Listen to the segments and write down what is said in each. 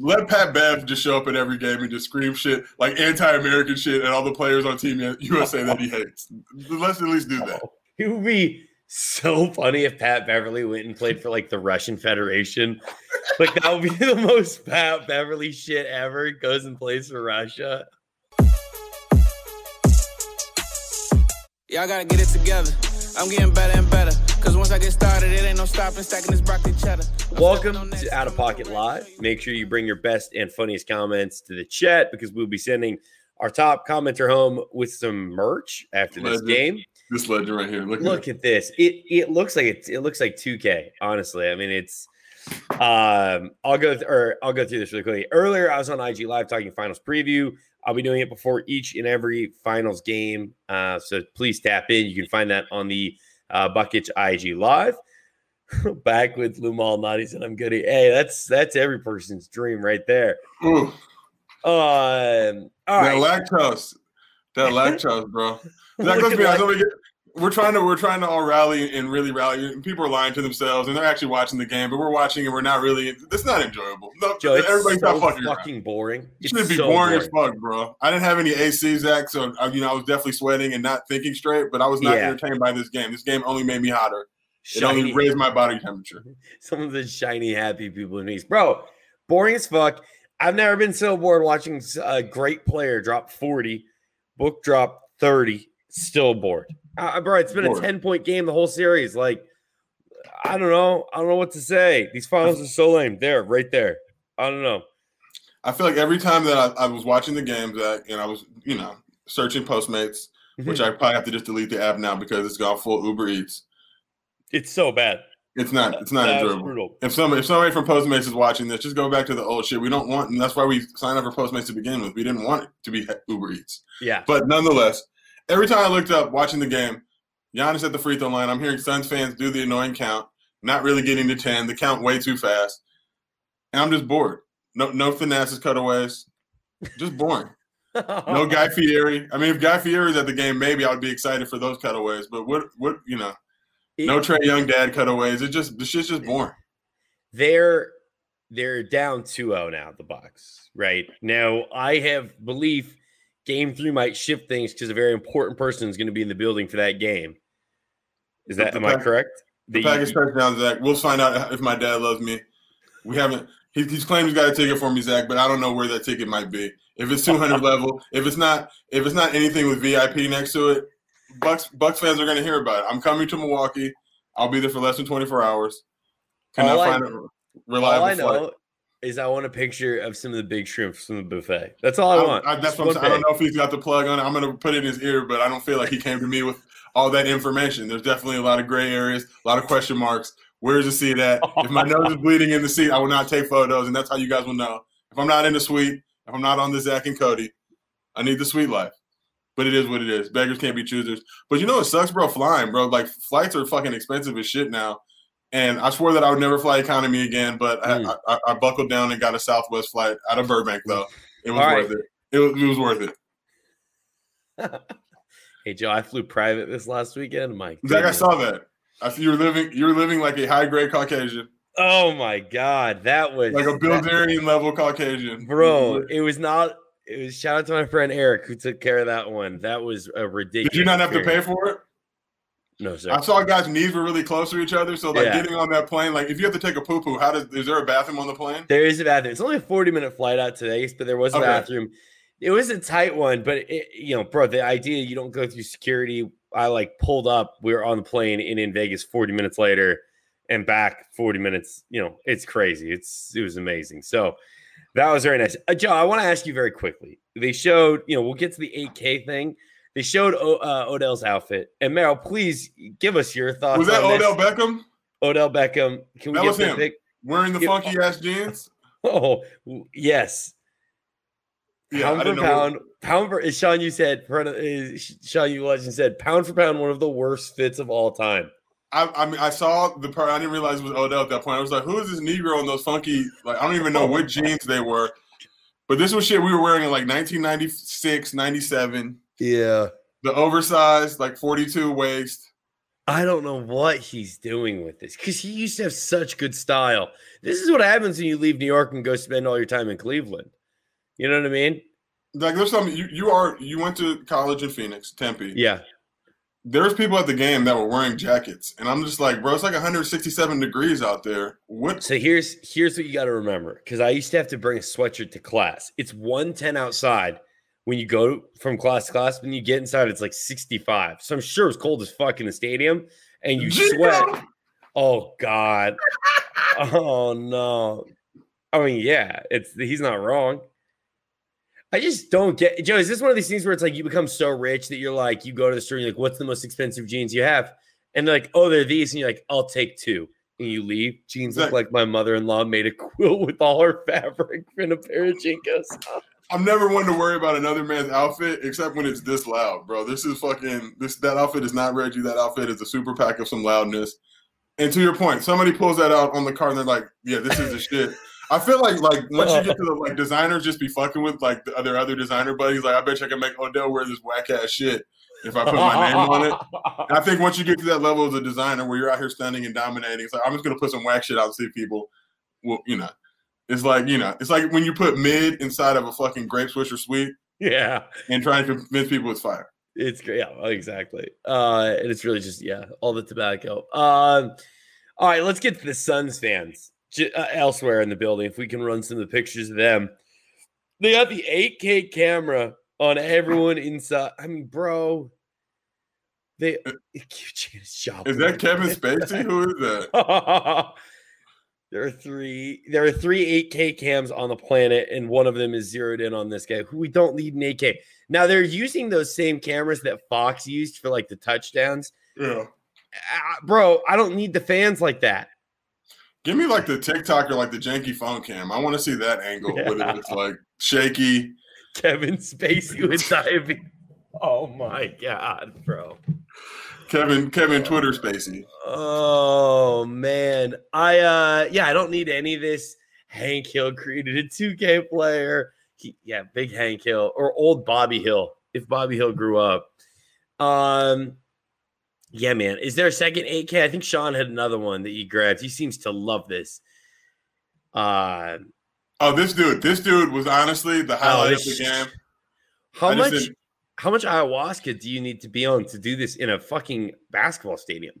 let Pat Bev just show up at every game and just scream shit like anti-American shit at all the players on Team USA that he hates. Let's at least do that. It would be so funny if Pat Beverley went and played for like the Russian Federation. Like that would be the most Pat Beverley shit ever. Goes and plays for Russia. Y'all gotta get it together. I'm getting better and better. Cause once I get started, it ain't no stopping stacking this broccoli cheddar. Welcome stepping on that to Out of Pocket Live. Make sure you bring your best and funniest comments to the chat because we'll be sending our top commenter home with some merch after this Legend. game. This legend right here. Look, Look at at this. It it looks like it's it looks like 2K, honestly. I mean, it's um I'll go th- or I'll go through this really quickly. Earlier, I was on IG Live talking finals preview. I'll be doing it before each and every finals game. Uh, so please tap in. You can find that on the uh Buckets IG Live. Back with Lumal Nutties, and I'm good. Hey, that's that's every person's dream right there. Ooh, Um, all that right. lactose. That lactose, bro. Look let's be honest. like- let me get- we're trying to we're trying to all rally and really rally. And people are lying to themselves, and they're actually watching the game, but we're watching and we're not really. It's not enjoyable. No, Joe, everybody's so not fucking. fucking boring. It should be so boring, as fuck, bro. I didn't have any AC, Zach, so I, you know I was definitely sweating and not thinking straight. But I was not Yeah. entertained by this game. This game only made me hotter. It only raised my body temperature. some of the shiny, happy people in these. Bro, boring as fuck. I've never been so bored watching a great player drop 40, book drop 30, still bored. Uh, bro, it's been a 10 point game the whole series. Like, I don't know. I don't know what to say. These finals are so lame. There, right there. I don't know. I feel like every time that I, I was watching the game, Zach, and I was you know searching Postmates, which I probably have to just delete the app now because it's gone full Uber Eats. it's so bad. It's not. It's not enjoyable. If somebody, if somebody from Postmates is watching this, just go back to the old shit. We don't want, and that's why we signed up for Postmates to begin with. We didn't want it to be Uber Eats. Yeah. But nonetheless, every time I looked up watching the game, Giannis at the free throw line, I'm hearing Suns fans do the annoying count, not really getting to 10, the count way too fast. And I'm just bored. No no finesses cutaways. Just boring. No Guy Fieri. I mean, if Guy Fieri is at the game, maybe I would be excited for those cutaways. But what what you know, no Trae Young dad cutaways. It just the shit's just boring. they're they're down 2-0 now the box right now i have belief game three might shift things because a very important person is going to be in the building for that game is that The am i correct The The- package touchdown, Zach. We'll find out if my dad loves me. We haven't. He, he's claimed he's got a ticket for me, Zach, but I don't know where that ticket might be. If it's 200 level, if it's not, if it's not anything with VIP next to it, Bucks Bucks fans are going to hear about it. I'm coming to Milwaukee. I'll be there for less than 24 hours. Can All I- find a all reliable i flight. Is i want a picture of some of the big shrimps from the buffet that's all i I- want I, that's what I'm saying. I don't know if he's got the plug on it. I'm going to put it in his ear, but I don't feel like he came to me with all that information. There's definitely a lot of gray areas, a lot of question marks. Where's the seat at? If my nose is bleeding in the seat, I will not take photos, and that's how you guys will know. If I'm not in the suite, if I'm not on the Zack and Cody, I need the sweet life. But it is what it is. Beggars can't be choosers. But you know what sucks, bro? Flying, bro. Like flights are fucking expensive as shit now. And I swore that I would never fly economy again, but I, Mm. I, I buckled down and got a Southwest flight out of Burbank, though. It was All right. worth it. It was, it was worth it. hey joe i flew private this last weekend my Zach, I saw that. I see you were living. You were living like a high grade Caucasian, oh my god that was like a Bildarian level Caucasian, bro it was not it was shout out to my friend eric who took care of that one that was a ridiculous Did you not have to pay for it? No sir I saw guys' knees were really close to each other, so like Yeah. getting on that plane, like if you have to take a poo poo, how does is there a bathroom on the plane? There is a bathroom. It's only a 40 minute flight out today, but there was a Okay. bathroom. It was a tight one, but it, you know, bro, the idea you don't go through security. I like pulled up, we were on the plane and in Vegas 40 minutes later and back 40 minutes. You know, it's crazy. It's it was amazing. So that was very nice. Uh, Joe, I want to ask you very quickly. They showed, you know, we'll get to the 8K thing. They showed o, uh, Odell's outfit. And Meryl, please give us your thoughts. Was that on this. Odell Beckham Odell Beckham. Can we That get was him. pic? wearing the funky ass jeans? Oh, yes. Yeah, pound for pound, pound for as Sean you said, uh, Sean you legend said, pound for pound, one of the worst fits of all time. I, I mean, I saw the part. I didn't realize it was Odell at that point. I was like, "Who is this Negro in those funky? Like, I don't even know what jeans they were." But this was shit we were wearing in like 1996, 97. Yeah. The oversized, like 42 waist. I don't know what he's doing with this because he used to have such good style. This is what happens when you leave New York and go spend all your time in Cleveland. You know what I mean? Like there's some you, you are you went to college in Phoenix, Tempe. Yeah. There's people at the game that were wearing jackets, and I'm just like, bro, it's like 167 degrees out there. What? So here's here's what you got to remember because I used to have to bring a sweatshirt to class. It's 110 outside when you go from class to class. When you get inside, it's like 65. So I'm sure it's cold as fuck in the stadium, and you sweat. Oh God. oh no. I mean, yeah, it's he's not wrong. I just don't get Joe. Is this one of these things where it's like you become so rich that you're like, you go to the store, you're like, what's the most expensive jeans you have? And they're like, oh, they're these, and you're like, I'll take two. And you leave. Jeans look like my mother-in-law made a quilt with all her fabric and a pair of JNCOs. I'm never one to worry about another man's outfit except when it's this loud, bro. This is fucking this that outfit is not Reggie. That outfit is a super pack of some loudness. And to your point, somebody pulls that out on the car and they're like, "Yeah, this is the shit." I feel like like once you get to the like designers, just be fucking with like the other other designer buddies. Like, I bet you I can make Odell wear this whack ass shit if I put my name on it. And I think once you get to that level as a designer where you're out here stunning and dominating, it's like I'm just gonna put some whack shit out and see people. Well, you know, it's like you know, it's like when you put mid inside of a fucking grape swisher sweet. Yeah, and trying to convince people it's fire. It's great. Yeah, exactly. Uh, and it's really just yeah, all the tobacco. Um, all right, let's get to the Suns fans uh, elsewhere in the building. If we can run some of the pictures of them, they got the 8K camera on everyone inside. I mean, bro, they uh, is that Kevin Spacey? Who is that? there are three. There are three 8K cams on the planet, and one of them is zeroed in on this guy. Who we don't need an 8K. Now they're using those same cameras that Fox used for like the touchdowns. Yeah, uh, bro, I don't need the fans like that. Give me like the TikTok or like the janky phone cam. I want to see that angle yeah. with it. It's like shaky. Kevin Spacey with diabetes. Oh my god, bro. Kevin Kevin Twitter Spacey. Oh man. I uh yeah, I don't need any of this. Hank Hill created a 2K player. He, yeah, big Hank Hill or old Bobby Hill if Bobby Hill grew up. Um yeah, man. Is there a second 8K? I think Sean had another one that he grabbed. He seems to love this. Uh oh, this dude, this dude was honestly the oh, highlight oh, of the game. How much how much ayahuasca do you need to be on to do this in a fucking basketball stadium?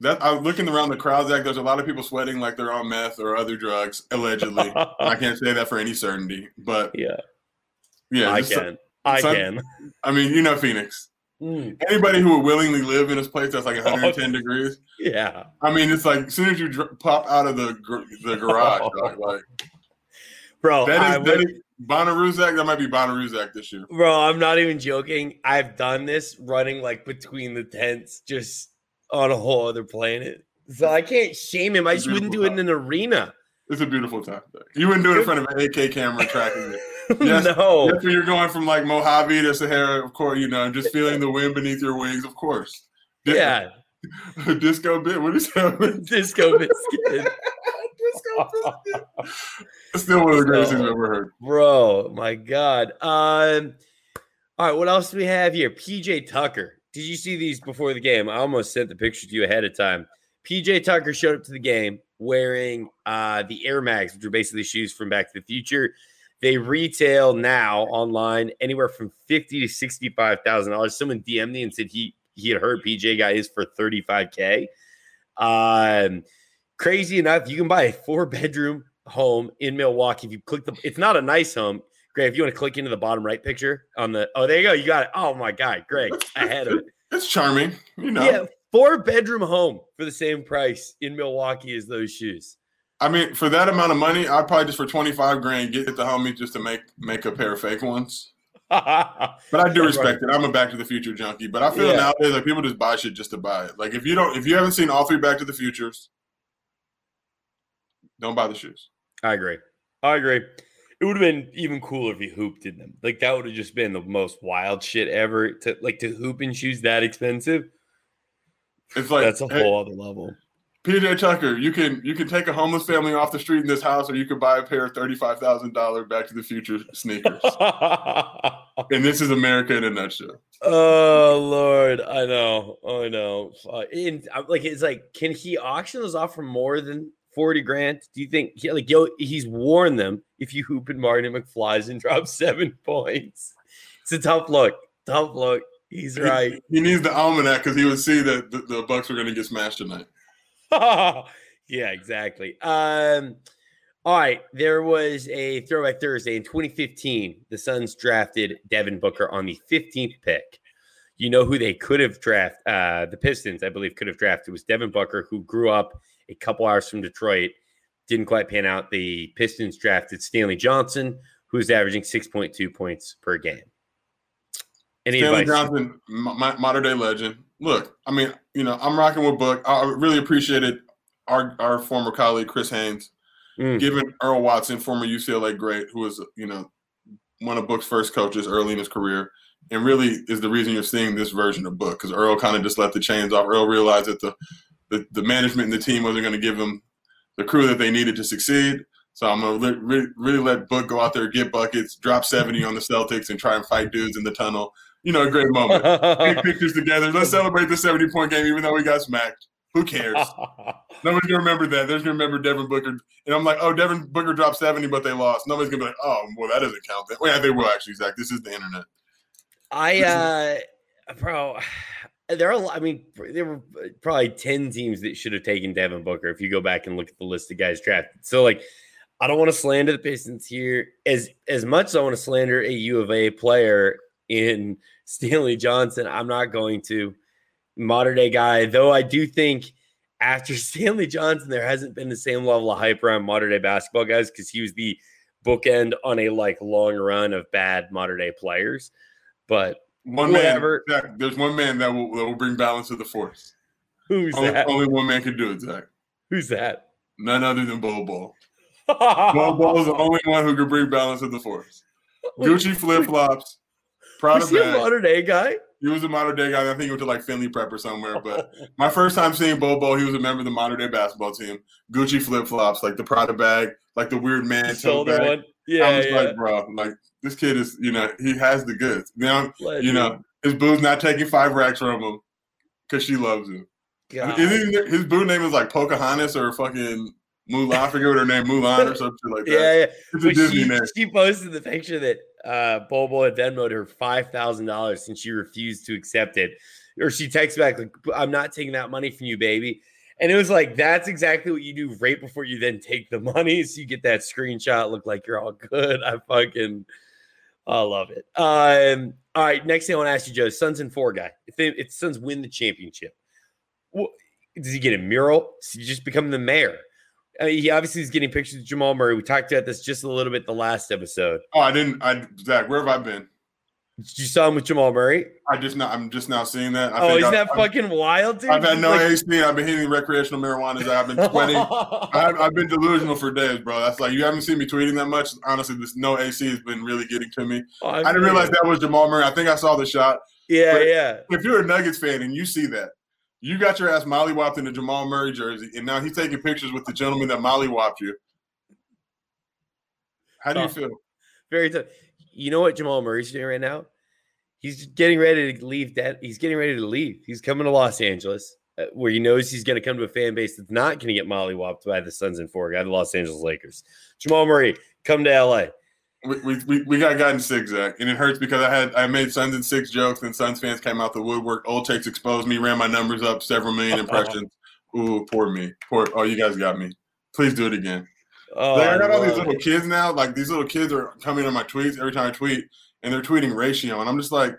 That I'm looking around the crowd, Zach. There's a lot of people sweating like they're on meth or other drugs, allegedly. I can't say that for any certainty, but yeah, yeah, I can. I can. I mean, you know, Phoenix. Mm. Anybody who would willingly live in this place that's like 110 oh, degrees. Yeah. I mean, it's like as soon as you dr- pop out of the gr- the garage, oh. dog, like, bro, that is, that is Bonnaroo Zach. That might be Bonnaroo Zach this year. Bro, I'm not even joking. I've done this running like between the tents, just on a whole other planet. So I can't shame him. I just wouldn't do it in an arena. It's a beautiful time. You wouldn't do it in front of an 8K camera tracking it. Yes, no. Yes, you're going from like Mojave to Sahara, of course, you know, just feeling the wind beneath your wings, of course. Yeah. Disco bit. What is that? Disco biscuit. Biscuit. Still one of the greatest things I've ever heard. Bro, my God. Um, all right, what else do we have here? PJ Tucker. Did you see these before the game? I almost sent the picture to you ahead of time. PJ Tucker showed up to the game wearing uh, the Air Mags, which are basically shoes from Back to the Future. They retail now online anywhere from fifty to sixty-five thousand dollars. Someone DM'd me and said he he had heard PJ got his for thirty-five k. Um, crazy enough, you can buy a four-bedroom home in Milwaukee. If you click the, it's not a nice home. Greg, if you want to click into the bottom right picture on the, oh, there you go, you got it. Oh my God, Greg, ahead of it. That's charming, you know. Yeah, four bedroom home for the same price in Milwaukee as those shoes. I mean, for that amount of money, I'd probably just for twenty five grand get the homie just to make make a pair of fake ones. but I do respect it. I'm a Back to the Future junkie, but I feel yeah. nowadays like people just buy shit just to buy it. Like if you don't, if you haven't seen all three Back to the Futures, don't buy the shoes. I agree. I agree. It would have been even cooler if he hooped in them. Like that would have just been the most wild shit ever. To like to hoop in shoes that expensive. It's like that's a hey, whole other level. PJ Tucker, you can you can take a homeless family off the street in this house, or you could buy a pair of thirty five thousand dollar Back to the Future sneakers. and this is America in a nutshell. Oh Lord, I know, I know. Uh, and uh, like, it's like, can he auction those off for more than forty grand? Do you think? He, like, yo, he's warned them if you hoop and Marty McFly's and drop seven points. It's a tough look. Tough look. He's right. He, he needs the almanac because he would see that the, the Bucks were going to get smashed tonight. yeah, exactly. Um, all right, there was a throwback Thursday in 2015. The Suns drafted Devin Booker on the 15th pick. You know who they could have drafted? Uh, the Pistons, I believe, could have drafted was Devin Booker, who grew up a couple hours from Detroit. Didn't quite pan out. The Pistons drafted Stanley Johnson, who's averaging 6.2 points per game. Any Stanley advice? Johnson, Mater Dei legend. Look, I mean, you know, I'm rocking with Book. I really appreciated our our former colleague Chris Haynes Mm. Given Earl Watson, former UCLA great, who was you know one of Book's first coaches early in his career, and really is the reason you're seeing this version of Book because Earl kind of just let the chains off. Earl realized that the the, the management and the team wasn't going to give them the crew that they needed to succeed. So I'm gonna li- really, really let Book go out there, get buckets, drop 70 on the Celtics, and try and fight dudes in the tunnel. You know, a great moment. Take pictures together. Let's celebrate the 70 point game, even though we got smacked. Who cares? Nobody's gonna remember that. There's gonna remember Devin Booker, and I'm like, oh, Devin Booker dropped 70, but they lost. Nobody's gonna be like, oh, well, that doesn't count. That. Well, yeah, they will actually, Zach. This is the internet. I, uh, bro, there are. I mean, there were uh, probably 10 teams that should have taken Devin Booker if you go back and look at the list of guys drafted. So, like, I don't want to slander the Pistons here as as much as I want to slander a U of A player in Stanley Johnson. I'm not going to Mater Dei guy, though I do think after Stanley Johnson, there hasn't been the same level of hype around Mater Dei basketball guys because he was the bookend on a like long run of bad Mater Dei players. But one whatever. man, Zach, there's one man that will, that will bring balance to the force. Who's only, that? Only one man can do it, Zach. Who's that? None other than Bobo. Bobo is the only one who can bring balance to the force. Gucci flip flops. Is he a Mater Dei guy? He was a Mater Dei guy. I think he went to like Findlay Prep or somewhere. But my first time seeing Bobo, he was a member of the Mater Dei basketball team. Gucci flip flops, like the Prada bag, like the weird man tote bag. One. Yeah, I was yeah. like, bro, like this kid is, you know, he has the goods. Now, you know, his boo's not taking five racks from him because she loves him. his boo name is like Pocahontas or fucking Mulan. I forget what her name, Mulan or something like that. Yeah, yeah. It's a Disney she, name. She posted the picture that uh, Bobo had Venmoed her five thousand dollars and she refused to accept it. Or she texts back like, "I'm not taking that money from you, baby." And it was like that's exactly what you do right before you then take the money, so you get that screenshot, look like you're all good. I fucking, I love it. Um, all right, next thing I want to ask you, Joe, Suns and four guy. If they, if Suns win the championship, well, does he get a mural? Does he just become the mayor? Uh, he obviously is getting pictures of Jamal Murray. We talked about this just a little bit the last episode. Oh, I didn't. I Zach, where have I been? Did you saw him with Jamal Murray? I just not. I'm just now seeing that. I oh, isn't that I've, fucking wild, dude? I've had no like, AC. I've been hitting recreational marijuana. I've been sweating. I've, I've, been delusional for days, bro. That's like you haven't seen me tweeting that much. Honestly, this no AC has been really getting to me. Oh, I didn't realize that was Jamal Murray. I think I saw the shot. Yeah, yeah. If you're a Nuggets fan and you see that, you got your ass mollywopped in a Jamal Murray jersey, and now he's taking pictures with the gentleman that mollywopped you. How do you feel? Very tough. You know what Jamal Murray's doing right now? He's getting ready to leave. That he's getting ready to leave. He's coming to Los Angeles, uh, where he knows he's going to come to a fan base that's not going to get mollywopped by the Suns and four guy, the Los Angeles Lakers. Jamal Murray, come to LA we, we, we got gotten Zach, and it hurts because I had I made Suns and six jokes, and Suns fans came out the woodwork. Old takes exposed me, ran my numbers up, several million impressions. Ooh, poor me, poor. Oh, you guys got me. Please do it again. Oh, like, I got all these little it. kids now. Like these little kids are coming on my tweets every time I tweet, and they're tweeting ratio, and I'm just like,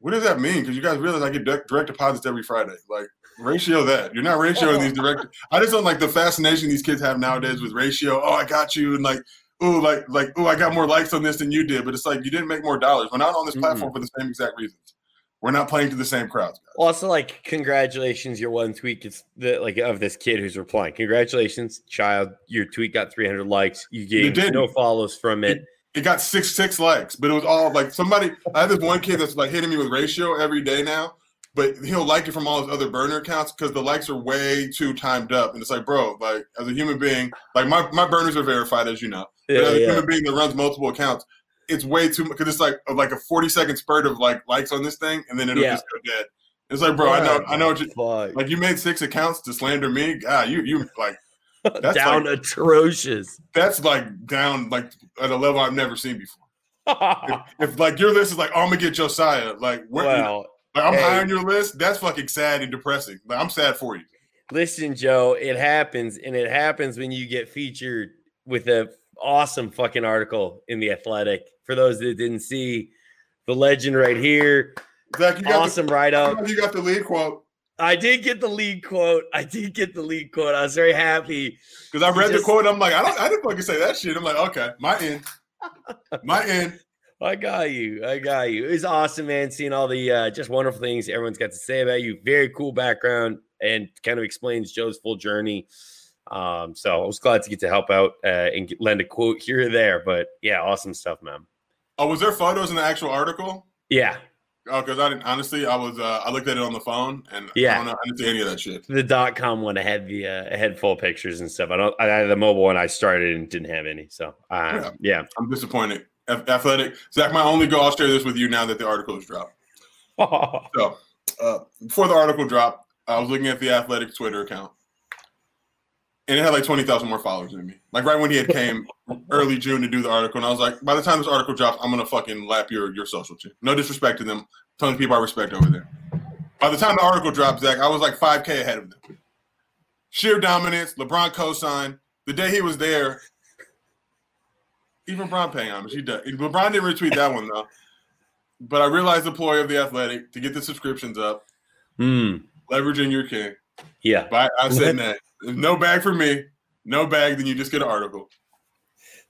what does that mean? Because you guys realize I get direct, direct deposits every Friday. Like ratio that you're not ratioing these direct. I just don't like the fascination these kids have nowadays with ratio. Oh, I got you, and like oh, like like oh, I got more likes on this than you did, but it's like you didn't make more dollars. We're not on this platform mm-hmm. for the same exact reasons. We're not playing to the same crowds. Guys. Also, like congratulations, your one tweet gets the like of this kid who's replying. Congratulations, child, your tweet got 300 likes. You gave no follows from it. it. It got six six likes, but it was all like somebody. I have this one kid that's like hitting me with ratio every day now, but he'll like it from all his other burner accounts because the likes are way too timed up. And it's like, bro, like as a human being, like my, my burners are verified, as you know. Yeah, but as a human being that runs multiple accounts, it's way too much because it's like like a forty second spurt of like likes on this thing, and then it'll Yeah. just go dead. It's like, bro, I know, I oh know what you like. You made six accounts to slander me. God, you you like that's down like- atrocious. that's like down like at a level I've never seen before. If, if like your list is like, oh, I'm gonna get Josiah, like, where, well, like I'm hey. high on your list. That's fucking sad and depressing. Like I'm sad for you. listen, Joe, it happens, and it happens when you get featured with a awesome fucking article in the Athletic. For those that didn't see, the legend right here, Zach, you got awesome write up. you got the lead quote I did get the lead quote. I did get the lead quote. I was very happy. because I read just- the quote. I'm like, I don't, I didn't fucking say that shit. I'm like, okay, my end, my end. I got you. I got you. It was awesome, man. Seeing all the uh, just wonderful things everyone's got to say about you. Very cool background and kind of explains Joe's full journey. Um, so I was glad to get to help out uh, and get, lend a quote here or there. But yeah, awesome stuff, man. Oh, was there photos in the actual article? Yeah, Oh, because I didn't honestly. I was uh, I looked at it on the phone and Yeah. I don't know. I didn't see any of that shit. the dot com one had the uh, had full pictures and stuff. I don't. I had the mobile one I started and didn't have any. So uh, yeah. I'm disappointed. Ath- Athletic, Zach. My only goal. I'll share this with you now that the article is dropped. So uh, before the article dropped, I was looking at the Athletic Twitter account, and it had like twenty thousand more followers than me. Like right when he had came early June to do the article, and I was like, by the time this article drops, I'm gonna fucking lap your your social chain. No disrespect to them, tons of people I respect over there. By the time the article dropped, Zach, I was like five k ahead of them. Sheer dominance. LeBron co-signed the day he was there. Even LeBron paying homage. He does. LeBron didn't retweet that one though. But I realized the ploy of the Athletic to get the subscriptions up, Hmm. leveraging your king. Yeah. But I said, nah, if no bag for me, no bag, then you just get an article.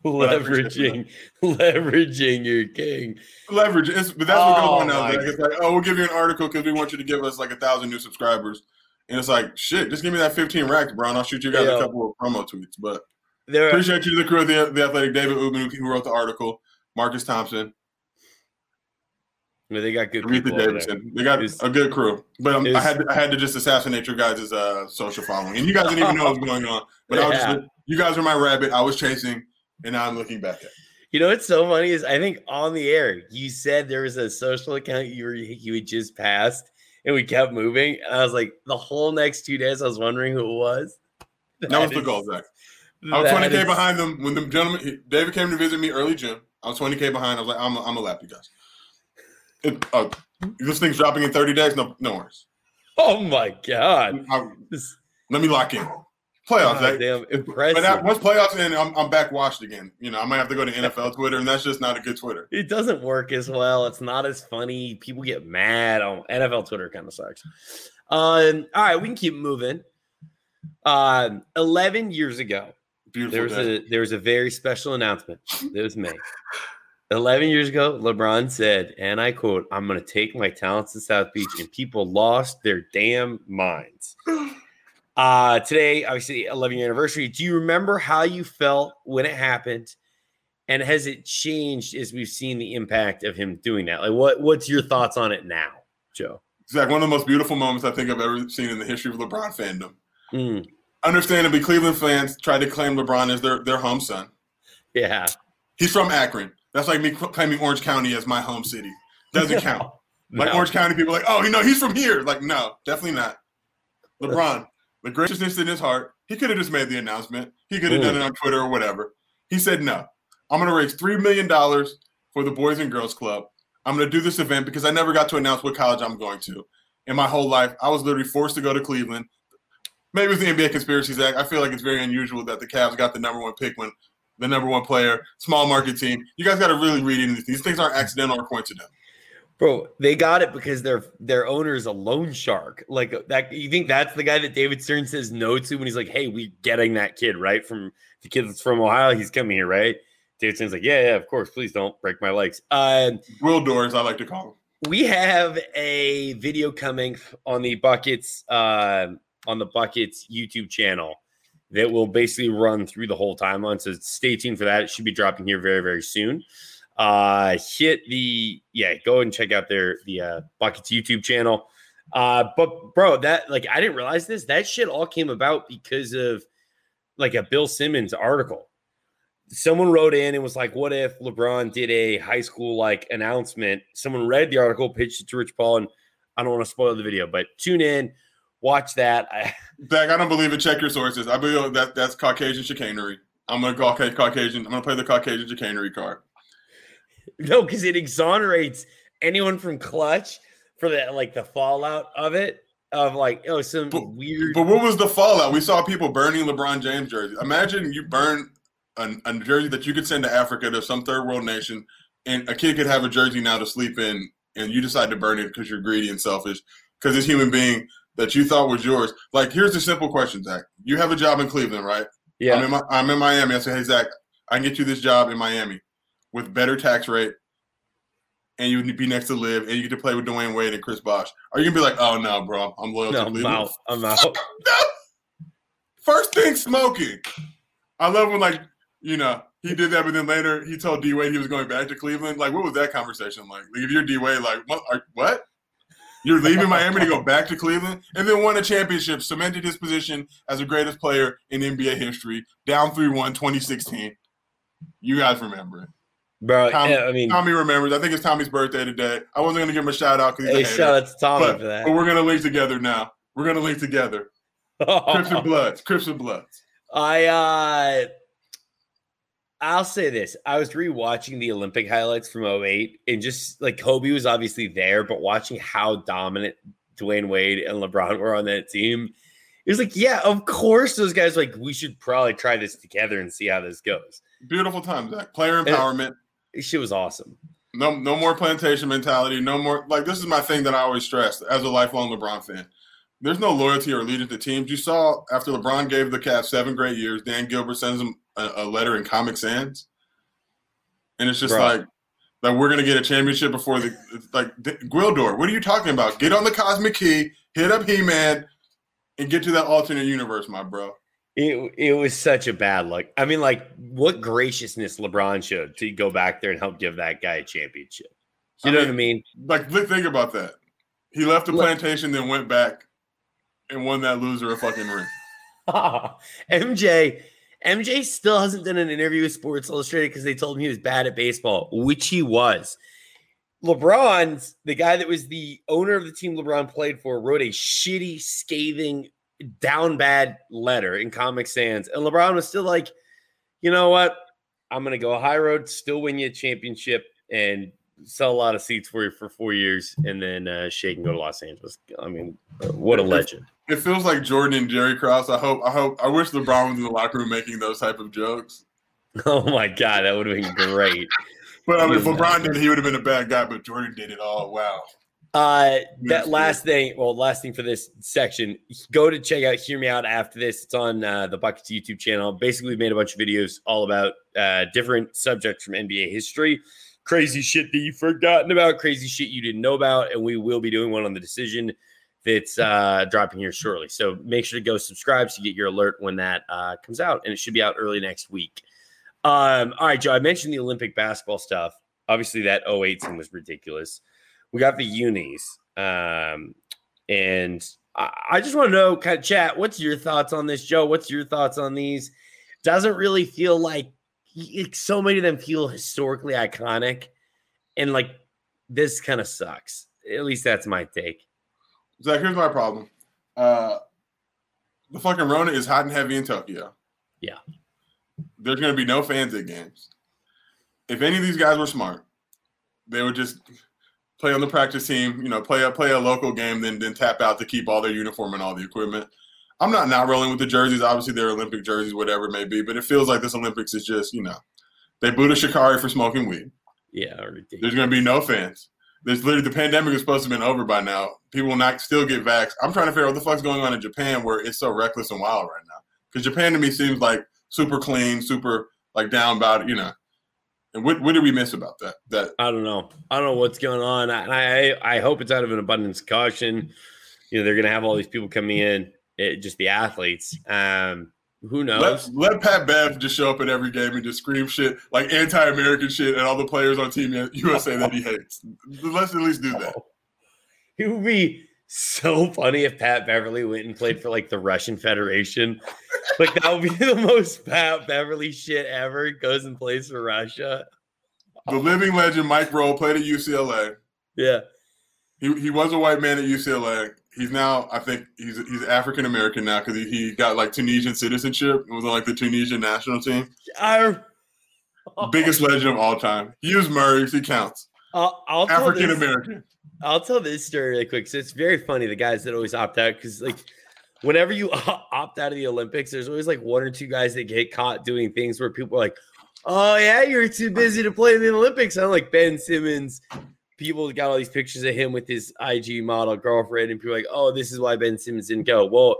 Leveraging, leveraging your king. Leverage, it's, but that's what Oh, goes on now. Oh, my It's like, oh, we'll give you an article because we want you to give us like a thousand new subscribers. And it's like, shit, just give me that 15 racks, bro, and I'll shoot you guys Yeah. a couple of promo tweets. But There, appreciate you to the crew of the, the Athletic, David Ubin, who wrote the article, Marcus Thompson, they got good Aretha people. over there. Davidson. They got It's- a good crew. But um, I had to, I had to just assassinate your guys' uh, social following. And you guys didn't even know what was going on. But I was just, you guys were my rabbit. I was chasing, and now I'm looking back at. You know what's so funny is I think on the air you said there was a social account you were you had just passed, and we kept moving. And I was like, the whole next two days, I was wondering who it was. That was That the goal, Zach. I was 20k is- behind them when the gentleman David came to visit me early June. I was 20k behind. I was like, I'm a, I'm a lap you guys. It, uh, this thing's dropping in 30 days. No, no worries. Oh my god! I- let me lock in. Playoffs, goddamn But impressive. that, once playoffs end, I'm, I'm back washed again. You know, I might have to go to NFL Twitter, and that's just not a good Twitter. it doesn't work as well. It's not as funny. People get mad. on NFL Twitter kind of sucks. Um, all right, we can keep moving. Um, 11 years ago, Beautiful there was day. a there was a very special announcement that was made. 11 years ago, LeBron said, and I quote, I'm going to take my talents to South Beach, and people lost their damn minds. Uh, today, obviously, 11 year anniversary. Do you remember how you felt when it happened? And has it changed as we've seen the impact of him doing that? Like, what what's your thoughts on it now, Joe? Zach, one of the most beautiful moments I think I've ever seen in the history of LeBron fandom. Mm, Understandably, Cleveland fans tried to claim LeBron as their, their home son. yeah. He's from Akron. That's like me claiming Orange County as my home city. Doesn't count. Like No. Orange County people are like, oh, you know, he's from here. Like, no, definitely not. LeBron, the graciousness in his heart, he could have just made the announcement. He could have done it mm. on Twitter or whatever. He said, no, I'm going to raise $3 million for the Boys and Girls Club. I'm going to do this event because I never got to announce what college I'm going to. In my whole life, I was literally forced to go to Cleveland. Maybe it's the NBA Conspiracies Act. I feel like it's very unusual that the Cavs got the number one pick when the number one player, small market team. You guys got to really read into these. These things aren't accidental or coincidental. Bro, they got it because their their owner is a loan shark. Like that, you think that's the guy that David Stern says no to when he's like, "Hey, we getting that kid right from the kid that's from Ohio. He's coming here, right?" David Stern's like, "Yeah, yeah, of course. Please don't break my legs." Um, Will doors, I like to call them. we have a video coming on the buckets uh, on the buckets YouTube channel that will basically run through the whole timeline. So stay tuned for that. It should be dropping here very very soon. Uh, hit the yeah, go and check out their the uh, buckets YouTube channel. Uh, but bro, that like I didn't realize this. That shit all came about because of like a Bill Simmons article. someone wrote in and was like, "What if LeBron did a high school like announcement?" Someone read the article, pitched it to Rich Paul, and I don't want to spoil the video, but tune in, watch that. I, Zach, I don't believe it. Check your sources. I believe that that's Caucasian chicanery. I'm gonna call Caucasian. I'm gonna play the Caucasian chicanery card. No, because it exonerates anyone from Klutch for the like the fallout of it of like oh some but, weird. But what was the fallout? We saw people burning LeBron James jerseys. Imagine you burn a, a jersey that you could send to Africa to some third world nation, and a kid could have a jersey now to sleep in, and you decide to burn it because you're greedy and selfish. Because this human being that you thought was yours. Like, here's the simple question, Zach. You have a job in Cleveland, right? Yeah. I'm in, my, I'm in Miami. I say, hey, Zach, I can get you this job in Miami with better tax rate, and you would be next to live, and you get to play with Dwyane Wade and Chris Bosh. Are you gonna be like, oh no, bro, I'm loyal no, to Cleveland? I'm out. I'm out. First thing, smoking. I love when like you know he did that, but then later he told D Wade he was going back to Cleveland. Like, what was that conversation like? Like, if you're D Wade, like, what? Are, what? You're leaving Miami to go back to Cleveland, and then won a championship, cemented his position as the greatest player in NBA history. Down 3-1, 2016. You guys remember it. Bro, Tommy, yeah, I mean, Tommy remembers. I think it's Tommy's birthday today. I wasn't going to give him a shout out because he's hey, a hater, shout out to Tommy but, for that. but we're going to link together now. We're going to link together. Crips and Bloods. Crips and Bloods. I uh I'll say this. I was rewatching the Olympic highlights from 08 and just like Kobe was obviously there, but watching how dominant Dwyane Wade and LeBron were on that team, it was like, yeah, of course those guys like we should probably try this together and see how this goes. Beautiful time, Zach. Player empowerment. It, shit was awesome. No, no more plantation mentality. No more like this is my thing that I always stress as a lifelong LeBron fan. There's no loyalty or allegiance to teams. You saw after LeBron gave the Cavs seven great years, Dan Gilbert sends him a, a letter in Comic Sans, and it's just like that we're gonna get a championship before the like Gwildor. What are you talking about? Get on the Cosmic Key, hit up He Man, and get to that alternate universe, my bro. It it was such a bad look. I mean, like what graciousness LeBron showed to go back there and help give that guy a championship. You I know mean, what I mean? Like think about that. He left the plantation, then went back and won that loser a fucking ring. MJ MJ still hasn't done an interview with Sports Illustrated because they told him he was bad at baseball, which he was. LeBron's the guy that was the owner of the team LeBron played for wrote a shitty, scathing, down bad letter in Comic Sans, and LeBron was still like, you know what? I'm gonna go high road, still win you a championship, and sell a lot of seats for you for four years, and then uh, shake and go to Los Angeles. I mean, what a legend. It feels like Jordan and Jerry Krause. I hope. I hope. I wish LeBron was in the locker room making those type of jokes. Oh my god, that would have been great. But I mean, if LeBron did it, he would have been a bad guy. But Jordan did it all. Wow. Uh, that last thing, well, last thing for this section, go to check out Hear Me Out after this. It's on uh, the Buckets YouTube channel. Basically, we made a bunch of videos all about uh, different subjects from NBA history, crazy shit that you've forgotten about, crazy shit you didn't know about, and we will be doing one on the decision that's uh, dropping here shortly. So make sure to go subscribe so you get your alert when that uh, comes out, and it should be out early next week. Um, all right, Joe, I mentioned the Olympic basketball stuff. Obviously, that 08 thing was ridiculous we got the unis um and I, I just want to know kind of chat what's your thoughts on this joe what's your thoughts on these doesn't really feel like so many of them feel historically iconic and like this kind of sucks at least that's my take Zach, here's my problem. Uh, the fucking Rona is hot and heavy in Tokyo. Yeah. There's going to be no fans at games. If any of these guys were smart, they would just play on the practice team. You know, play a play a local game, then then tap out to keep all their uniform and all the equipment. I'm not not rolling with the jerseys. Obviously, they're Olympic jerseys, whatever it may be. But it feels like this Olympics is just you know, they booed a Sha'Carri for smoking weed. yeah ridiculous. There's going to be no fans. There's literally the pandemic is supposed to have been over by now. People will not still get vaxxed. I'm trying to figure out what the fuck's going on in Japan where it's so reckless and wild right now. Because Japan to me seems like super clean, super like down about it, you know. And what what did we miss about that? That I don't know. I don't know what's going on. I I, I hope it's out of an abundance of caution. You know, they're to have all these people coming in, eh, just the athletes. Um, who knows? let, let Pat Bev just show up at every game and just scream shit like anti-American shit at all the players on Team USA that he hates. Let's at least do that. Oh. It would be so funny if Pat Beverley went and played for like the Russian Federation. Like that would be the most Pat Beverley shit ever. Goes and plays for Russia. The living legend Mike Rowe played at UCLA. Yeah. He, he was a white man at UCLA. He's now, I think, he's he's African American now because he, he got like Tunisian citizenship. It was on like the Tunisian national team. I, Biggest legend of all time. He Hughes Murray, he counts. I'll, I'll African American. I'll tell this story really quick. So it's very funny the guys that always opt out because like whenever you opt out of the Olympics, there's always like one or two guys that get caught doing things where people are like, "Oh yeah, you're too busy to play in the Olympics." I'm like Ben Simmons. People got all these pictures of him with his IG model girlfriend, and people are like, "Oh, this is why Ben Simmons didn't go." Well,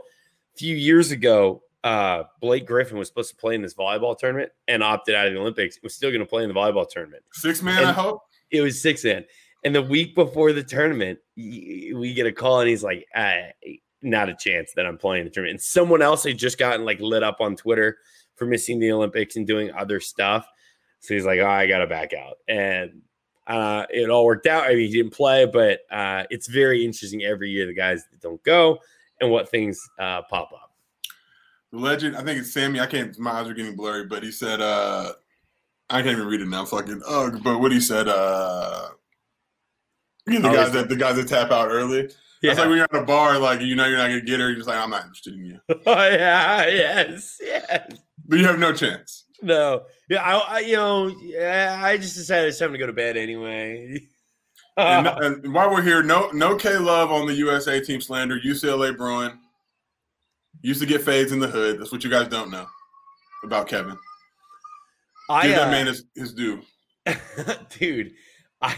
a few years ago, uh, Blake Griffin was supposed to play in this volleyball tournament and opted out of the Olympics. Was still going to play in the volleyball tournament Six man, I hope. it was six man. And the week before the tournament, we get a call and he's like, uh, not a chance that I'm playing the tournament. And someone else had just gotten like lit up on Twitter for missing the Olympics and doing other stuff. So he's like, oh, I got to back out. And uh, it all worked out. I mean, he didn't play, but uh, it's very interesting every year the guys that don't go and what things uh, pop up. The legend, I think it's Sammy. I can't. My eyes are getting blurry, but he said, uh I can't even read it now. Fucking ugh. But what he said, uh you know, the Oh, guys that the guys that tap out early. Yeah. It's like when you're at a bar, like you know you're not gonna get her. You're just like, I'm not interested in you, oh, yeah. Yes. Yes. but you have no chance. No, yeah, I, I you know, yeah, I just decided it's time to go to bed anyway. And, and while we're here, no no K Love on the USA team slander. UCLA Bruin used to get fades in the hood. That's what you guys don't know about Kevin. I, Give that uh, man his, his due. dude, I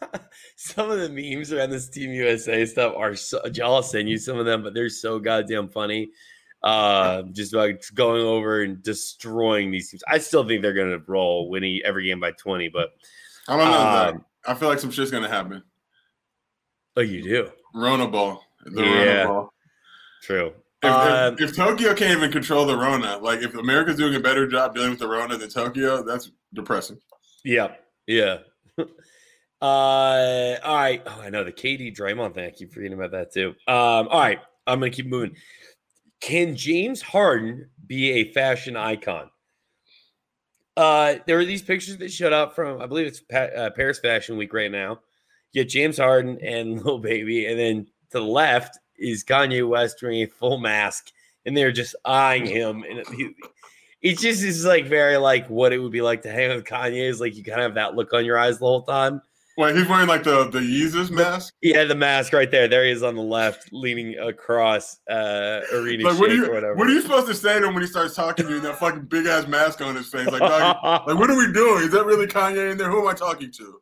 some of the memes around this Team USA stuff are so. I'll send you some of them, but they're so goddamn funny. Uh, just like going over and destroying these teams. I still think they're going to roll winning every game by twenty, but I don't know. Um, I feel like some shit's gonna happen. oh, you do Rona ball. The Yeah. Rona ball. true. If, Um, if, if Tokyo can't even control the Rona, like if America's doing a better job dealing with the Rona than Tokyo, that's depressing. Yeah, yeah. uh, all right. Oh, I know the KD Draymond thing. I keep forgetting about that too. Um, all right, I'm gonna keep moving. Can James Harden be a fashion icon? Uh, there are these pictures that showed up from, I believe it's pa- uh, Paris Fashion Week right now. You get James Harden and Lil Baby, and then to the left is Kanye West wearing a full mask, and they're just eyeing him. And he, it just is like very like what it would be like to hang with Kanye. Is like you kind of have that look on your eyes the whole time. Wait, he's wearing like the the Yeezus mask. Yeah, the mask right there. There he is on the left, leaning across uh arena Like, what are you or whatever. what are you supposed to say to him when he starts talking to you? That fucking big ass mask on his face. Like, dog, like what are we doing? Is that really Kanye in there? Who am I talking to?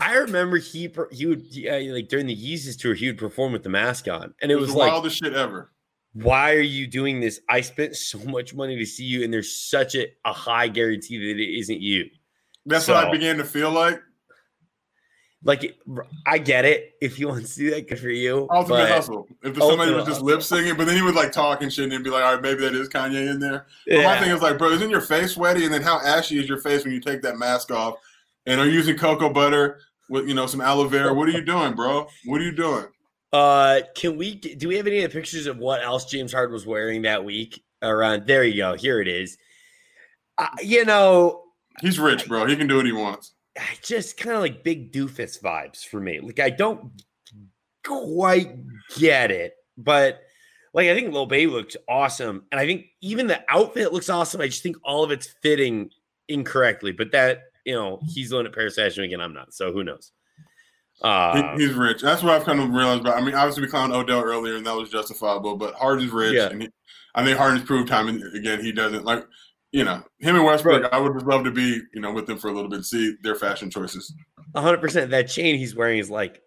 I remember he he would yeah, like during the Yeezus tour he would perform with the mask on, and it, It was, was the like, wildest shit ever. why are you doing this? I spent so much money to see you, and there's such a, a high guarantee that it isn't you. That's what I began to feel like. Like I get it. If you want to do that, good for you. Ultimate hustle. If somebody was just lip singing, but then he would like talk and shit and be like, all right, maybe that is Kanye in there. But my thing is like, bro, isn't your face sweaty? And then how ashy is your face when you take that mask off? And are you using cocoa butter with you know some aloe vera? What are you doing, bro? What are you doing? Uh, can we do we have any of the pictures of what else James Harden was wearing that week? Around there, you go. Here it is. Uh, you know, He's rich, bro. He can do what he wants. I just kind of like big doofus vibes for me. Like I don't quite get it, but like I think Lil Baby looks awesome, and I think even the outfit looks awesome. I just think all of it's fitting incorrectly. But that you know he's the one at Paris Fashion Week, and I'm not. So who knows? Uh, he's rich. That's what I've kind of realized. But I mean, obviously we clowned Odell earlier, and that was justifiable. But Harden's rich, Yeah. and he, I think Harden's proved time and again he doesn't like. You know, him and Westbrook. Right. I would just love to be, you know, with them for a little bit, see their fashion choices. hundred percent. That chain he's wearing is like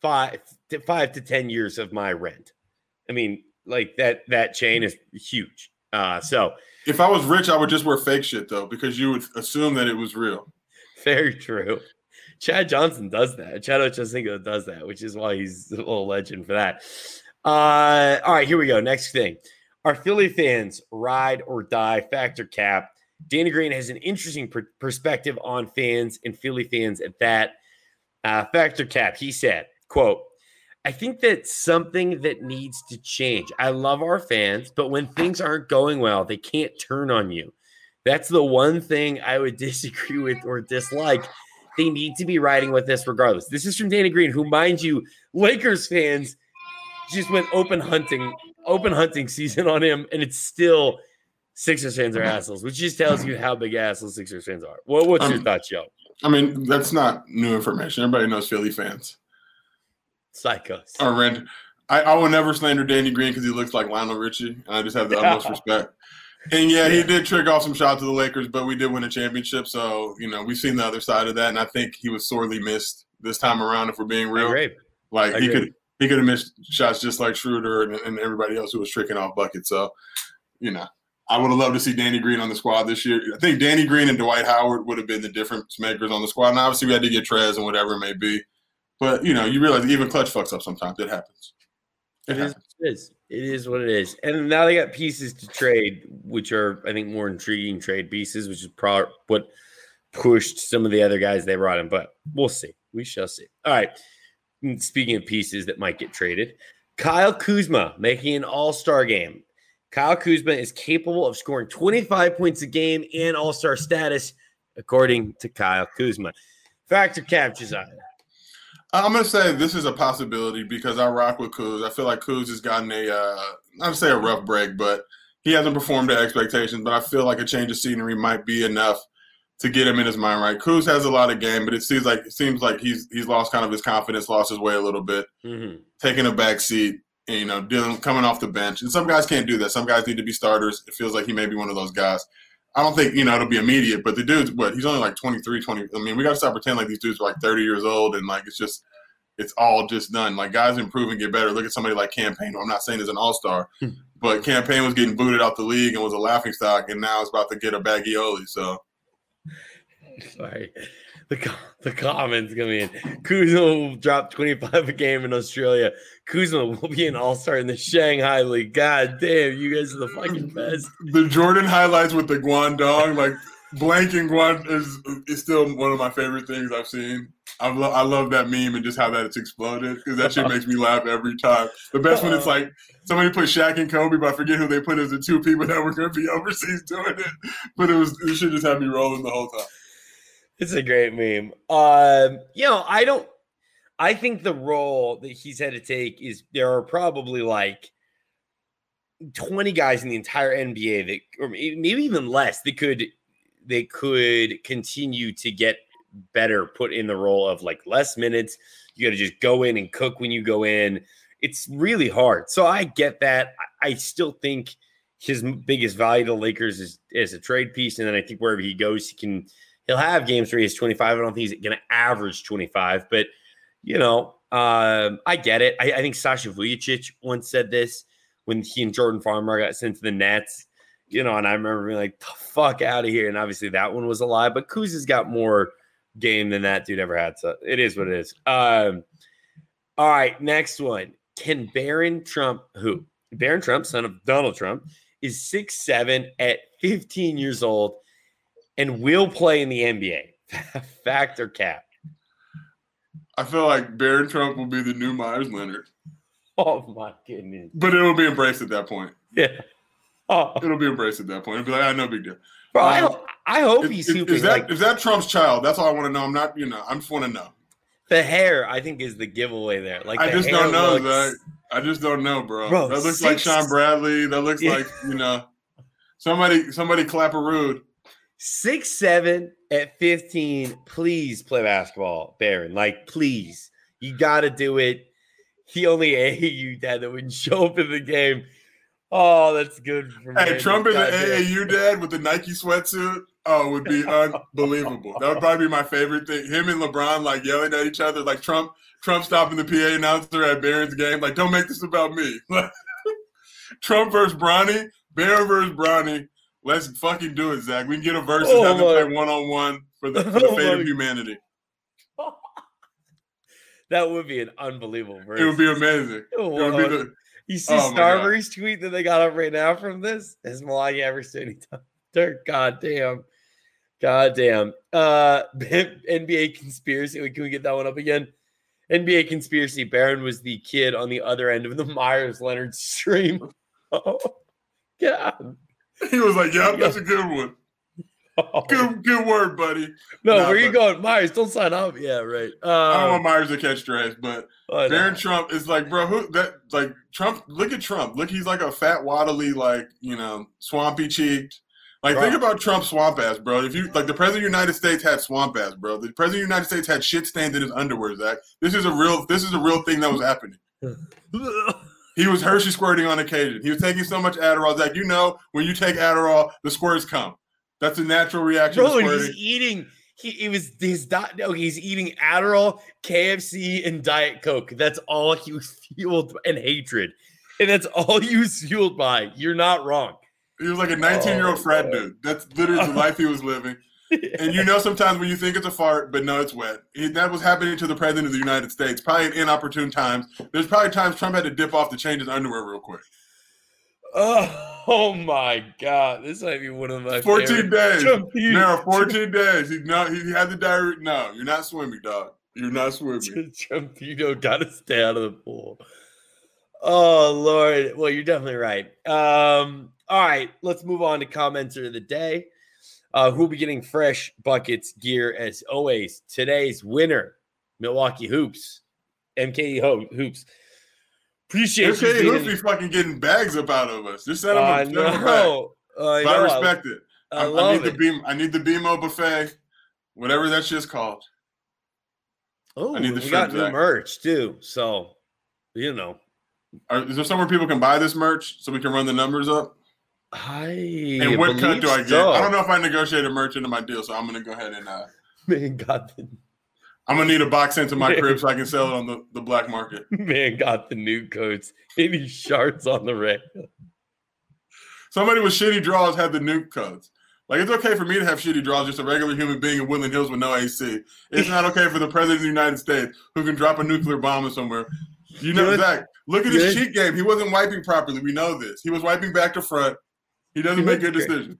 five to five to ten years of my rent. I mean, like that that chain is huge. Uh, so If I was rich, I would just wear fake shit though, because you would assume that it was real. very true. Chad Johnson does that. Chad Ochocinco does that, which is why he's a little legend for that. Uh, all right, here we go. Next thing. Are Philly fans ride or die factor cap? Danny Green has an interesting per- perspective on fans and Philly fans at that uh, factor cap. He said, quote, I think that's something that needs to change. I love our fans, but when things aren't going well, they can't turn on you. That's the one thing I would disagree with or dislike. They need to be riding with this regardless. This is from Danny Green, who, mind you, Lakers fans just went open hunting, open hunting season on him, and it's still Sixers fans are assholes, which just tells you how big assholes Sixers fans are. Well, what's your Um, thoughts, Joe? I mean, that's not new information. Everybody knows Philly fans Psychos. are rent. I, I will never slander Danny Green because he looks like Lionel Richie, and I just have the utmost respect. And yeah, he did trick off some shots to the Lakers, but we did win a championship. So, you know, we've seen the other side of that. And I think he was sorely missed this time around, if we're being real. Like he could he could have missed shots just like Schroeder and, and everybody else who was tricking off buckets. So, you know, I would have loved to see Danny Green on the squad this year. I think Danny Green and Dwight Howard would have been the difference makers on the squad. And obviously we had to get Trez and whatever it may be. But you know, you realize even Klutch fucks up sometimes. It happens. It It is, happens. it is. It is what it is. And now they got pieces to trade, which are, I think, more intriguing trade pieces, which is probably what pushed some of the other guys they brought in. But we'll see. We shall see. All right. And Speaking of pieces that might get traded, Kyle Kuzma making an all star game. Kyle Kuzma is capable of scoring 25 points a game and all star status, according to Kyle Kuzma. Factor captures on. I'm gonna say this is a possibility because I rock with Kuz. I feel like Kuz has gotten a uh, not to say a rough break, but he hasn't performed to expectations. But I feel like a change of scenery might be enough to get him in his mind right. Kuz has a lot of game, but it seems like it seems like he's he's lost kind of his confidence, lost his way a little bit, Mhm. taking a back seat, and, you know, dealing coming off the bench. And some guys can't do that. Some guys need to be starters. It feels like he may be one of those guys. I don't think, you know, it'll be immediate, but the dude's what he's only like 23, 20. I mean, we gotta stop pretending like these dudes are like 30 years old and like it's just it's all just done. Like guys improve and get better. Look at somebody like Cam Payne, I'm not saying is an all-star, Hmm. but Cam Payne was getting booted out the league and was a laughing stock, and now it's about to get a baggioli. So Sorry. The, the comments coming in. Kuzma will drop 25 a game in Australia. Kuzma will be an all star in the Shanghai League. God damn, you guys are the fucking best. the Jordan highlights with the Guangdong, like blanking Guan is is still one of my favorite things I've seen. I love I love that meme and just how that it's exploded because that shit makes me laugh every time. The best one is like somebody put Shaq and Kobe, but I forget who they put as the two people that were going to be overseas doing it. But it was it should just have me rolling the whole time. It's a great meme. Um, you know, I don't I think the role that he's had to take is there are probably like 20 guys in the entire NBA that or maybe even less that could they could continue to get better put in the role of like less minutes. You got to just go in and cook when you go in. It's really hard. So I get that. I, still think his biggest value to the Lakers is as a trade piece, and then I think wherever he goes, he can he'll have games where he has 25. I don't think he's going to average 25, but you know, um, I get it. I, I think Sasha Vujicic once said this when he and Jordan Farmar got sent to the Nets. You know, and I remember being like, "The fuck out of here!" And obviously that one was a lie, but Kuz has got more game than that dude ever had. So it is what it is. Um, all right, next one. Can Barron Trump, who Barron Trump, son of Donald Trump, is six seven at 15 years old and will play in the NBA? Fact or cap? I feel like Barron Trump will be the new Meyers Leonard, Oh my goodness. but it will be embraced at that point. Yeah. Oh, It'll be embraced at that point. It'll be like, ah, no big deal. bro, I, Um, ho- I hope Is, he's is- is that like is that Trump's child? That's all I want to know. I'm not, you know, I'm just want to know. the hair. I think is the giveaway there. Like I just don't know, looks- Zach. I just don't know, bro. Bro, that looks like Shawn Bradley. That looks Yeah. like you know somebody somebody clap a rude. Six seven at 15. Please play basketball, Barron. Like, please. You gotta do it. He only AAU dad that wouldn't show up in the game. Oh, that's good for. Hey, Trump is an. AAU dad with the Nike sweatsuit. Oh, it would be unbelievable. That would probably be my favorite thing. Him and LeBron like yelling at each other, like Trump. Trump stopping the PA announcer at Barron's game, like, "Don't make this about me." Trump versus Bronny, Barron versus Bronny. Let's fucking do it, Zach. We can get a versus, Oh have them play one on one for the, for the Oh fate of humanity. that would be an unbelievable verse. It would be amazing. Oh, it would be the You see Oh. Starbury's tweet that they got up right now from this? Has Melania ever seen any goddamn. Goddamn. Uh NBA conspiracy. Can we get that one up again? NBA conspiracy. Barron was the kid on the other end of the Meyers Leonard stream. Oh, yeah. He was like, "Yeah, that's a good one. Good, good word, buddy." No, Nah, where you going, Meyers? Don't sign up. Yeah, right. I don't want Meyers to catch strays, but I know. Barron Trump is like, bro, who that like Trump? Look at Trump. Look, he's like a fat, waddly, like you know, swampy cheeked. Like, think about Trump's swamp ass, bro. If you like, the president of the United States had swamp ass, bro. The president of the United States had shit stains in his underwear. Zach, this is a real, this is a real thing that was happening. He was Hershey squirting on occasion. He was taking so much Adderall. Zach, you know, when you take Adderall, the squirts come. That's a natural reaction Bro, to and squirting. he's eating. He it was his dot. No, he's eating Adderall, KFC, and Diet Coke. That's all he was fueled and hatred, and that's all he was fueled by. You're not wrong. He was like a 19 year old Oh, frat dude. That's literally the life he was living. And you know, sometimes when you think it's a fart, but no, it's wet. He, that was happening to the president of the United States, probably at inopportune times. There's probably times Trump had to dip off to change his underwear real quick. Oh, oh my god, this might be one of my 14 days. Trumpedo- No, 14 days. He no, he had the diarrhea. No, you're not swimming, dog. You're not swimming. Trumpedo got to stay out of the pool. Oh Lord. Well, you're definitely right. Um, all right, let's move on to commenter of the day. Uh, who'll be getting fresh buckets gear as always. Today's winner, Milwaukee Hoops. MKE Ho- Hoops. Appreciate you Okay, Hoops be fucking getting bags up out of us. Just send him I a, send him a bag. know. I But I respect it. I, I, I need it. the beam. I need the BMO buffet, whatever that shit's called. Oh, I need the we got new merch too. So, you know, Are, is there somewhere people can buy this merch so we can run the numbers up? I And what cut do I get? so. I don't know if I negotiated merch into my deal, so I'm gonna go ahead and uh, Man got the I'm gonna need a box sent to my crib so I can sell it on the, the black market. man got the new coats. Any shards on the rail. Somebody with shitty draws had the nuke codes. Like it's okay for me to have shitty draws, just a regular human being in Woodland Hills with no AC. It's not okay for the president of the United States who can drop a nuclear bomb somewhere. You know, Good. Zach, look at his cheat game. He wasn't wiping properly. We know this. He was wiping back to front. He doesn't make good decisions.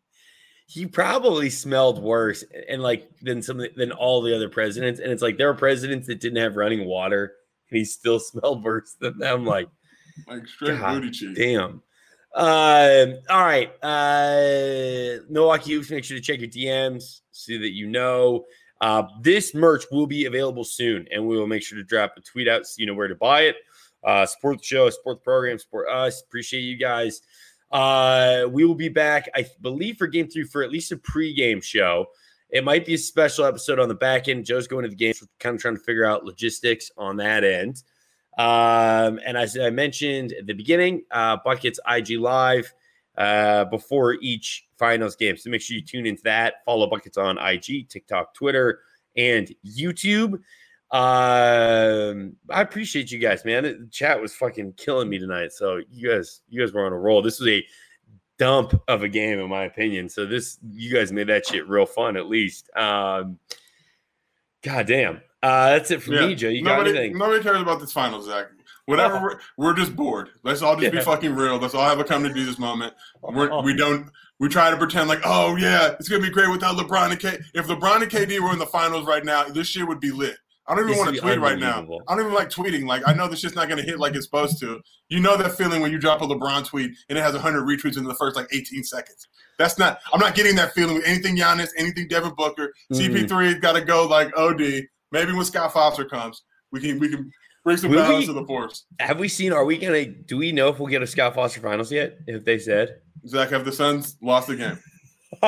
He probably smelled worse and like than some the- than all the other presidents. And it's like there are presidents that didn't have running water, and he still smelled worse than them. Like, Like straight God booty cheek. damn. Um, all right. Uh Milwaukee Hoops, make sure to check your DMs so that you know. Uh, this merch will be available soon, and we will make sure to drop a tweet out so you know where to buy it. Uh, support the show, support the program, support us. Appreciate you guys. Uh, we will be back, I believe, for game three for at least a pregame show. It might be a special episode on the back end. Joe's going to the game, kind of trying to figure out logistics on that end. Um, and as I mentioned at the beginning, uh, Buckets IG Live uh, before each finals game. So make sure you tune into that. Follow Buckets on IG, TikTok, Twitter, and YouTube. Um, I appreciate you guys, man. The chat was fucking killing me tonight. So you guys, you guys were on a roll. This was a dump of a game, in my opinion. So this, you guys made that shit real fun, at least. Um, God damn. Uh, that's it for me, Joe. You got nobody, anything? nobody cares about this final, Zach. Whatever, we're, we're just bored. Let's all just be fucking real. Let's all have a come to Jesus moment. We're, we don't. We try to pretend like, oh yeah, it's gonna be great without LeBron and K. If LeBron and KD were in the finals right now, this shit would be lit. I don't even want to tweet right now. I don't even like tweeting. Like I know this shit's not gonna hit like it's supposed to. You know that feeling when you drop a LeBron tweet and it has 100 retweets in the first like 18 seconds. That's not. I'm not getting that feeling with anything Giannis, anything Devin Booker. Mm. CP3's got to go like OD. Maybe when Scott Foster comes, we can we can bring some Will balance we- to the force. Have we seen? Are we gonna? Do we know if we'll get a Scott Foster finals yet? If they said, Zach, have the Suns lost the game?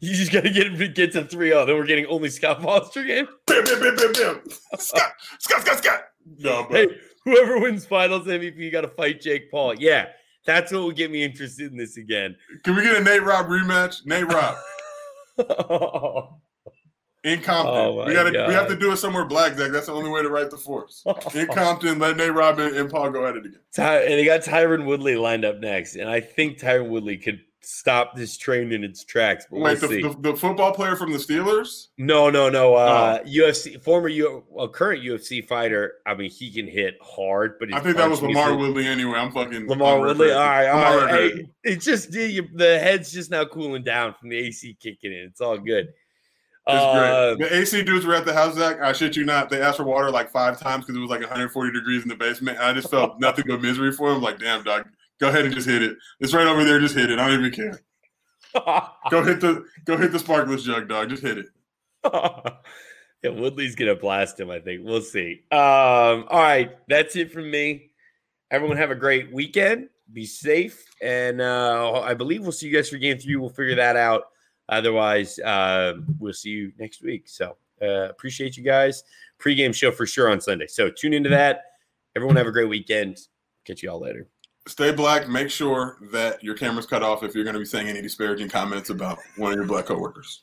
you just gotta get him to get to 3-0. Then we're getting only Scott Foster game. Bam, bam, bam, bam, bam. Scott, Scott, Scott, Scott. No, but Hey, whoever wins Finals MVP got to fight Jake Paul. Yeah, that's what will get me interested in this again. can we get a Nate Rob rematch? Nate Rob in Compton. Oh, we got to. We have to do it somewhere black, Zach. That's the only way to write the force. In Compton, let Nate Robin and, and Paul go at it again. Ty- and they got Tyron Woodley lined up next, and I think Tyron Woodley could stop this train in its tracks. But Wait, we'll the, the, the football player from the Steelers? No, no, no. Oh. Uh, UFC former U, well, current UFC fighter. I mean, he can hit hard, but I think that was LaMarr Woodley anyway. I'm fucking LaMarr I'm Woodley. All right, all right. Hey, it's just the, the head's just now cooling down from the AC kicking in. It's all good. Uh, great. The AC dudes were at the house, Zach. I shit you not. They asked for water like five times because it was like 140 degrees in the basement. I just felt nothing but misery for them. Like, damn, dog, go ahead and just hit it. It's right over there. Just hit it. I don't even care. go hit the go hit the Sparkletts jug, dog. Just hit it. yeah, Woodley's gonna blast him. I think we'll see. Um, all right, that's it from me. Everyone have a great weekend. Be safe, and uh, I believe we'll see you guys for game three. We'll figure that out. Otherwise, uh, we'll see you next week. So uh, appreciate you guys. Pre-game show for sure on Sunday. So tune into that. Everyone have a great weekend. Catch you all later. Stay black. Make sure that your camera's cut off if you're going to be saying any disparaging comments about one of your black coworkers.